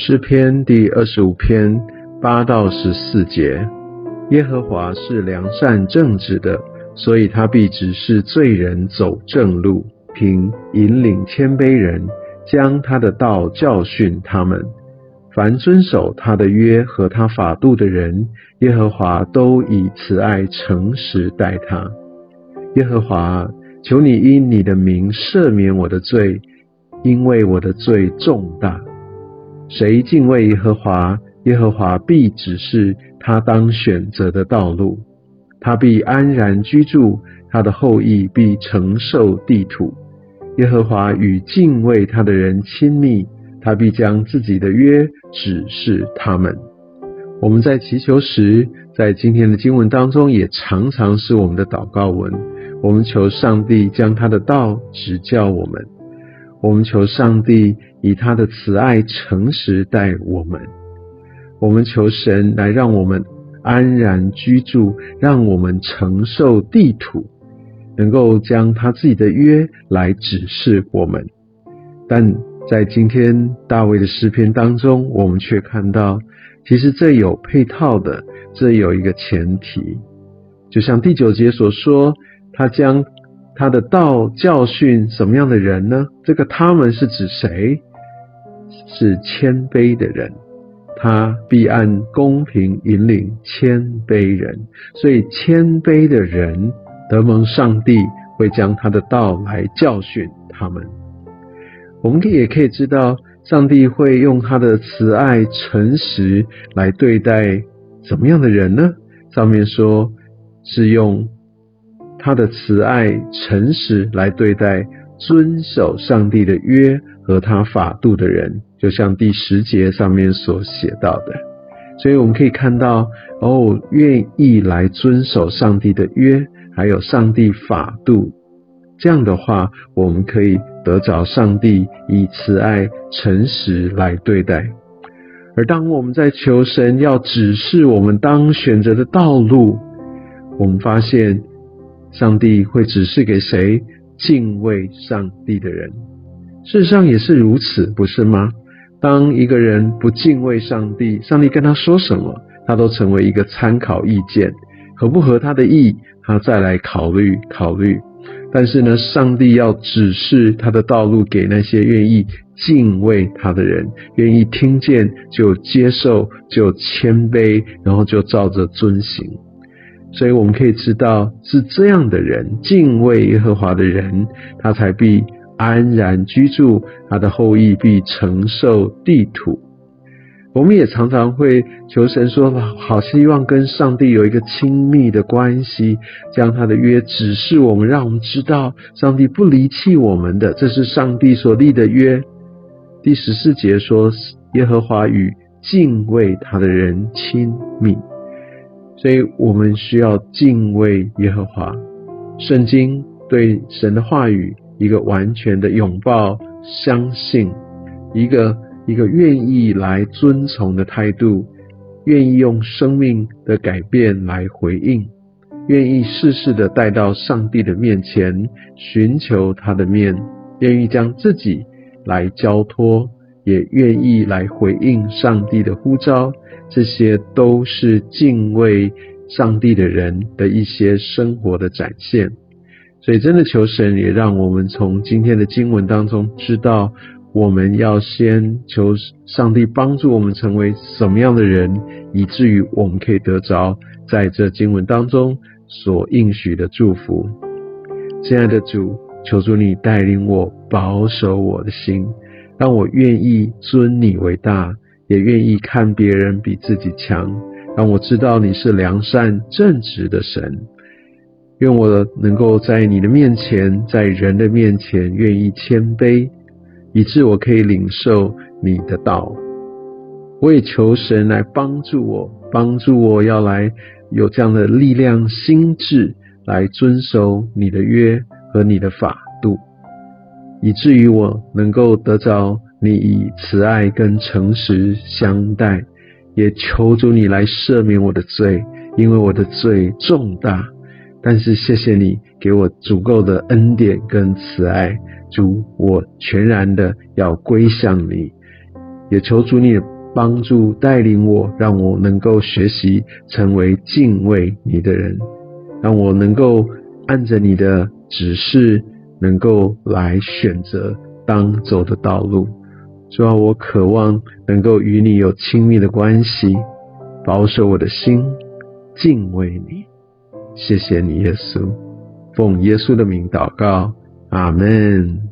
诗篇第二十五篇八到十四节：耶和华是良善正直的，所以他必指示罪人走正路，凭引领谦卑人，将他的道教训他们。凡遵守他的约和他法度的人，耶和华都以慈爱诚实待他。耶和华，求你因你的名赦免我的罪，因为我的罪重大。谁敬畏耶和华，耶和华必指示他当选择的道路，他必安然居住，他的后裔必承受地土。耶和华与敬畏他的人亲密，他必将自己的约指示他们。我们在祈求时，在今天的经文当中，也常常是我们的祷告文。我们求上帝将他的道指教我们。我们求上帝以他的慈爱、诚实待我们。我们求神来让我们安然居住，让我们承受地土，能够将他自己的约来指示我们。但在今天大卫的诗篇当中，我们却看到，其实这有配套的，这有一个前提，就像第九节所说，他将。他的道教训什么样的人呢？这个他们是指谁？是谦卑的人。他必按公平引领谦卑人，所以谦卑的人得蒙上帝会将他的道来教训他们。我们也可以知道，上帝会用他的慈爱、诚实来对待怎么样的人呢？上面说是用。他的慈爱、诚实来对待遵守上帝的约和他法度的人，就像第十节上面所写到的。所以我们可以看到，哦，愿意来遵守上帝的约，还有上帝法度，这样的话，我们可以得着上帝以慈爱、诚实来对待。而当我们在求神要指示我们当选择的道路，我们发现。上帝会指示给谁敬畏上帝的人？事实上也是如此，不是吗？当一个人不敬畏上帝，上帝跟他说什么，他都成为一个参考意见，合不合他的意，他再来考虑考虑。但是呢，上帝要指示他的道路给那些愿意敬畏他的人，愿意听见就接受，就谦卑，然后就照着遵行。所以我们可以知道，是这样的人敬畏耶和华的人，他才必安然居住，他的后裔必承受地土。我们也常常会求神说，好希望跟上帝有一个亲密的关系，将他的约指示我们，让我们知道上帝不离弃我们的，这是上帝所立的约。第十四节说，耶和华与敬畏他的人亲密。所以我们需要敬畏耶和华，圣经对神的话语一个完全的拥抱、相信，一个一个愿意来遵从的态度，愿意用生命的改变来回应，愿意事事的带到上帝的面前，寻求他的面，愿意将自己来交托，也愿意来回应上帝的呼召。这些都是敬畏上帝的人的一些生活的展现，所以真的求神也让我们从今天的经文当中知道，我们要先求上帝帮助我们成为什么样的人，以至于我们可以得着在这经文当中所应许的祝福。亲爱的主，求主你带领我，保守我的心，让我愿意尊你为大。也愿意看别人比自己强，让我知道你是良善正直的神。愿我能够在你的面前，在人的面前，愿意谦卑，以致我可以领受你的道。我也求神来帮助我，帮助我要来有这样的力量、心智，来遵守你的约和你的法度，以至于我能够得着。你以慈爱跟诚实相待，也求主你来赦免我的罪，因为我的罪重大。但是谢谢你给我足够的恩典跟慈爱，主，我全然的要归向你，也求主你帮助带领我，让我能够学习成为敬畏你的人，让我能够按着你的指示，能够来选择当走的道路。主啊，我渴望能够与你有亲密的关系，保守我的心，敬畏你。谢谢你，耶稣，奉耶稣的名祷告，阿门。